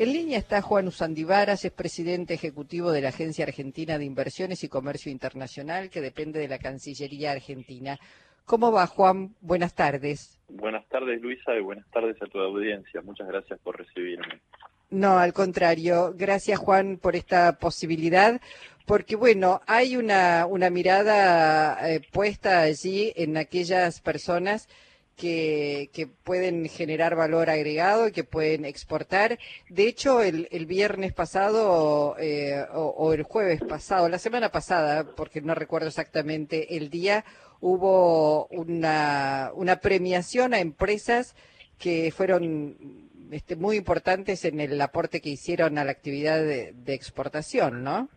En línea está Juan Usandivaras, es presidente ejecutivo de la Agencia Argentina de Inversiones y Comercio Internacional, que depende de la Cancillería Argentina. ¿Cómo va, Juan? Buenas tardes. Buenas tardes, Luisa, y buenas tardes a toda audiencia. Muchas gracias por recibirme. No, al contrario. Gracias, Juan, por esta posibilidad, porque, bueno, hay una, una mirada eh, puesta allí en aquellas personas que, que, pueden generar valor agregado y que pueden exportar. De hecho, el, el viernes pasado eh, o, el jueves pasado, la semana pasada, porque no recuerdo exactamente el día, hubo una, una premiación a empresas que fueron este, muy importantes en el aporte que hicieron a la actividad de exportación, ¿no?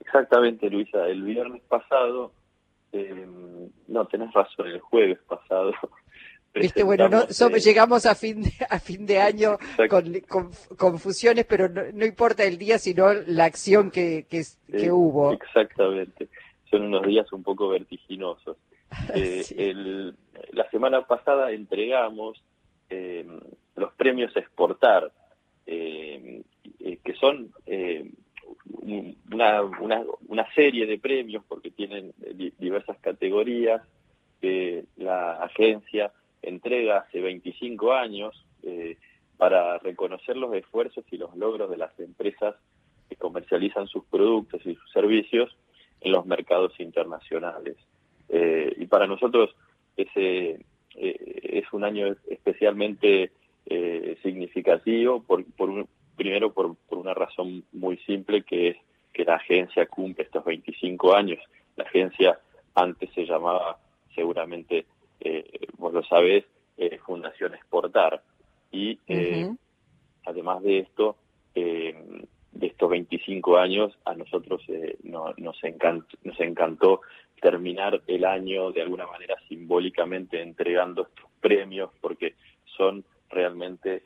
Exactamente, Luisa. El viernes pasado eh, no, tenés razón, el jueves pasado. Viste, bueno, no, so, eh, llegamos a fin de, a fin de año con, con, confusiones, pero no, no, importa el día, sino la acción que, que, que eh, hubo. Exactamente, son unos días un poco vertiginosos. Eh, sí. el, la semana pasada entregamos los premios Exportar, que son una, una, una serie de premios porque tienen diversas categorías que la agencia entrega hace 25 años eh, para reconocer los esfuerzos y los logros de las empresas que comercializan sus productos y sus servicios en los mercados internacionales. Eh, y para nosotros ese eh, es un año especialmente eh, significativo por, primero por una razón muy simple que es que la agencia cumple estos 25 años. La agencia antes se llamaba, seguramente eh, vos lo sabés, eh, Fundación Exportar. Y eh, uh -huh. además de esto, eh, de estos 25 años, a nosotros eh, no, nos, encantó, nos encantó terminar el año de alguna manera simbólicamente entregando estos premios porque son realmente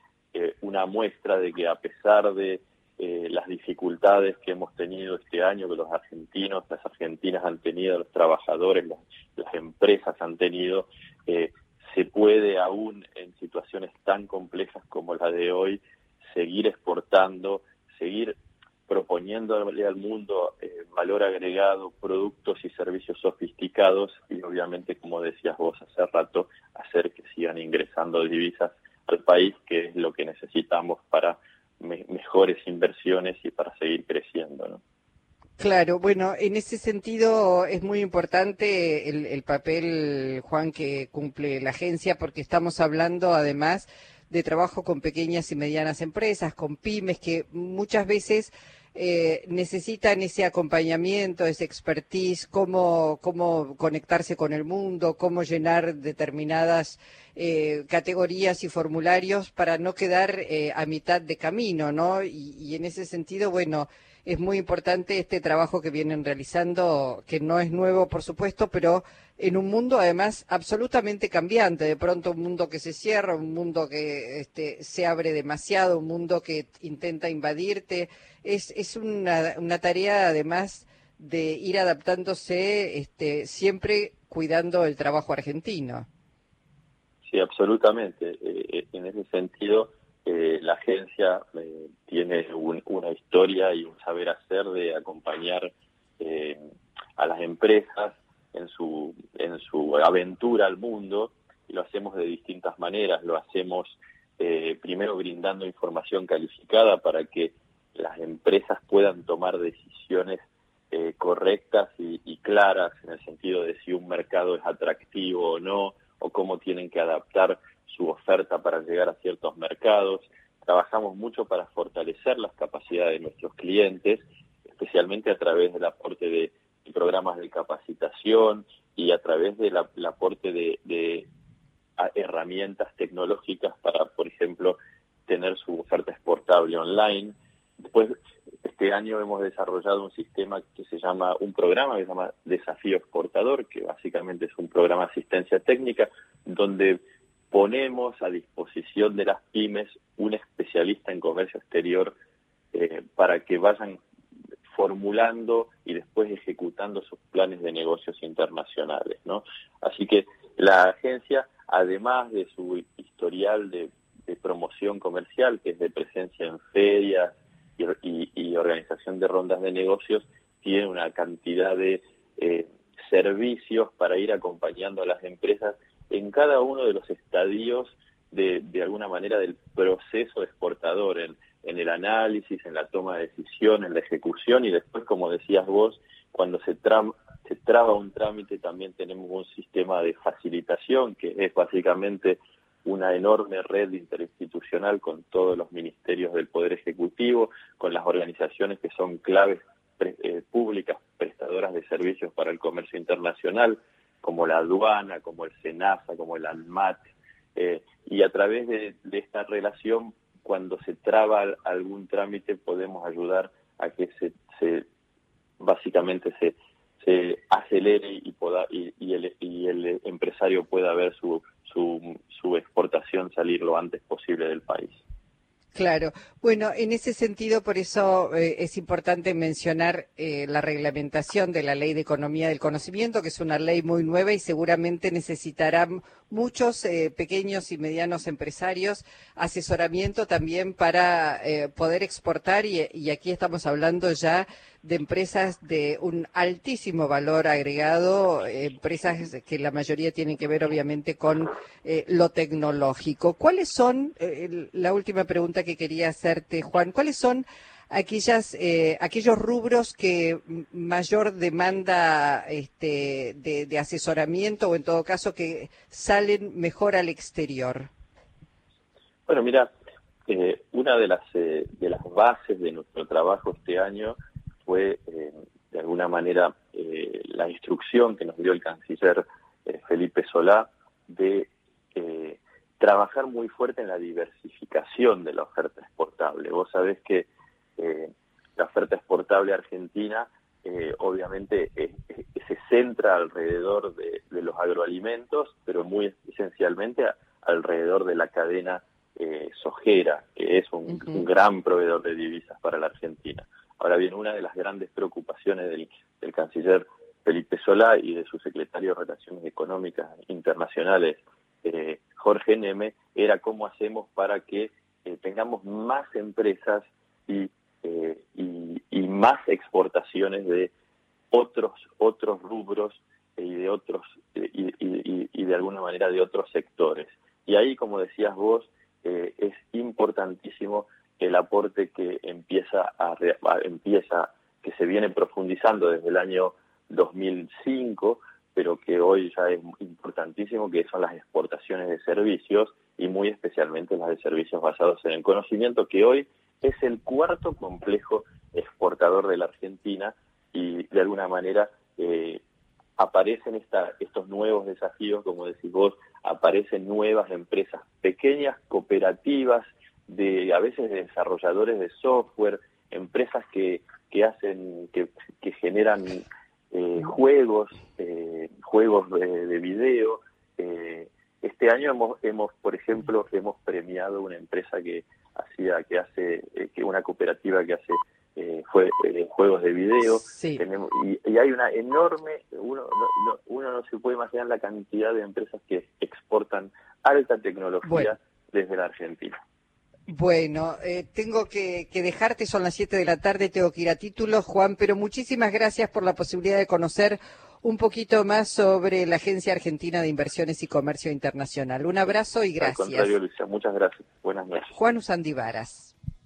una muestra de que a pesar de eh, las dificultades que hemos tenido este año, que los argentinos, las argentinas han tenido, los trabajadores, los, las empresas han tenido, eh, se puede aún en situaciones tan complejas como la de hoy seguir exportando, seguir proponiéndole al mundo eh, valor agregado, productos y servicios sofisticados y obviamente, como decías vos hace rato, hacer que sigan ingresando divisas al país, que es lo que necesitamos para me mejores inversiones y para seguir creciendo. ¿no? Claro, bueno, en ese sentido es muy importante el, papel, Juan, que cumple la agencia, porque estamos hablando además de trabajo con pequeñas y medianas empresas, con pymes, que muchas veces eh, necesitan ese acompañamiento, ese expertise, cómo, cómo conectarse con el mundo, cómo llenar determinadas eh, categorías y formularios para no quedar eh, a mitad de camino, ¿no? Y, y en ese sentido, bueno, es muy importante este trabajo que vienen realizando, que no es nuevo, por supuesto, pero en un mundo además absolutamente cambiante, de pronto un mundo que se cierra, un mundo que este, se abre demasiado, un mundo que intenta invadirte, es, es una, una tarea además de ir adaptándose este, siempre cuidando el trabajo argentino. Sí, absolutamente. Eh, en ese sentido, eh, la agencia eh, tiene un, una historia y un saber hacer de acompañar eh, a las empresas en su, en su aventura al mundo y lo hacemos de distintas maneras. Lo hacemos eh, primero brindando información calificada para que las empresas puedan tomar decisiones eh, correctas y, y claras en el sentido de si un mercado es atractivo o no, o cómo tienen que adaptar oferta para llegar a ciertos mercados. Trabajamos mucho para fortalecer las capacidades de nuestros clientes, especialmente a través del aporte de programas de capacitación y a través del de aporte de, de herramientas tecnológicas para, por ejemplo, tener su oferta exportable online. Después, este año hemos desarrollado un sistema que se llama, un programa que se llama Desafío Exportador, que básicamente es un programa de asistencia técnica, donde ponemos a disposición de las pymes un especialista en comercio exterior eh, para que vayan formulando y después ejecutando sus planes de negocios internacionales. Así que la agencia, además de su historial de de promoción comercial, que es de presencia en ferias y, organización de rondas de negocios, tiene una cantidad de eh, servicios para ir acompañando a las empresas en cada uno de los estadios de, de alguna manera del proceso exportador, en, en el análisis, en la toma de decisión, en la ejecución y después, como decías vos, cuando se, se traba un trámite también tenemos un sistema de facilitación que es básicamente una enorme red interinstitucional con todos los ministerios del Poder Ejecutivo, con las organizaciones que son claves eh, públicas prestadoras de servicios para el comercio internacional, como la aduana, como el SENASA, como el ANMAT, eh, y a través de, esta relación, cuando se traba algún trámite, podemos ayudar a que se, se básicamente se, acelere y, y, el, y el empresario pueda ver su, su, su exportación salir lo antes posible del país. Claro. Bueno, en ese sentido, por eso eh, es importante mencionar eh, la reglamentación de la Ley de Economía del Conocimiento, que es una ley muy nueva y seguramente necesitarán muchos eh, pequeños y medianos empresarios asesoramiento también para poder exportar y, y aquí estamos hablando ya de empresas de un altísimo valor agregado, empresas que la mayoría tienen que ver obviamente con lo tecnológico. ¿Cuáles son, la última pregunta que quería hacerte, Juan. ¿Cuáles son aquellas, eh, aquellos rubros que mayor demanda este, de, asesoramiento o en todo caso que salen mejor al exterior? Bueno, mira, eh, una de las, eh, de las bases de nuestro trabajo este año fue, de alguna manera, la instrucción que nos dio el canciller Felipe Solá de trabajar muy fuerte en la diversificación de la oferta exportable. Vos sabés que eh, la oferta exportable argentina eh, obviamente se centra alrededor de, los agroalimentos, pero muy esencialmente alrededor de la cadena eh, sojera, que es un, gran proveedor de divisas para la Argentina. Ahora bien, una de las grandes preocupaciones del, del canciller Felipe Solá y de su secretario de Relaciones Económicas Internacionales, eh, Jorge Neme, era cómo hacemos para que eh, tengamos más empresas eh, y, y, más exportaciones de otros otros rubros y de otros y, y, de alguna manera de otros sectores. Y ahí, como decías vos, es importantísimo el aporte que empieza a, empieza que se viene profundizando desde el año 2005 pero que hoy ya es importantísimo, que son las exportaciones de servicios y muy especialmente las de servicios basados en el conocimiento, que hoy es el cuarto complejo exportador de la Argentina y de alguna manera eh, aparecen esta, estos nuevos desafíos, como decís vos, aparecen nuevas empresas pequeñas, cooperativas, de a veces de desarrolladores de software, empresas que, que hacen, que, que generan eh, juegos, eh, juegos de, de video. Eh, este año hemos, hemos, por ejemplo, hemos premiado una empresa que hacía, que hace, que una cooperativa que hace fue, juegos de video. Tenemos, y, hay una enorme, uno no, uno no se puede imaginar la cantidad de empresas que exportan alta tecnología desde la Argentina. Bueno, eh, tengo que, dejarte, son las 7 de la tarde, tengo que ir a títulos, Juan, pero muchísimas gracias por la posibilidad de conocer un poquito más sobre la Agencia Argentina de Inversiones y Comercio Internacional. Un abrazo y gracias. Al contrario, muchas gracias. Buenas noches. Juan Usandivaras.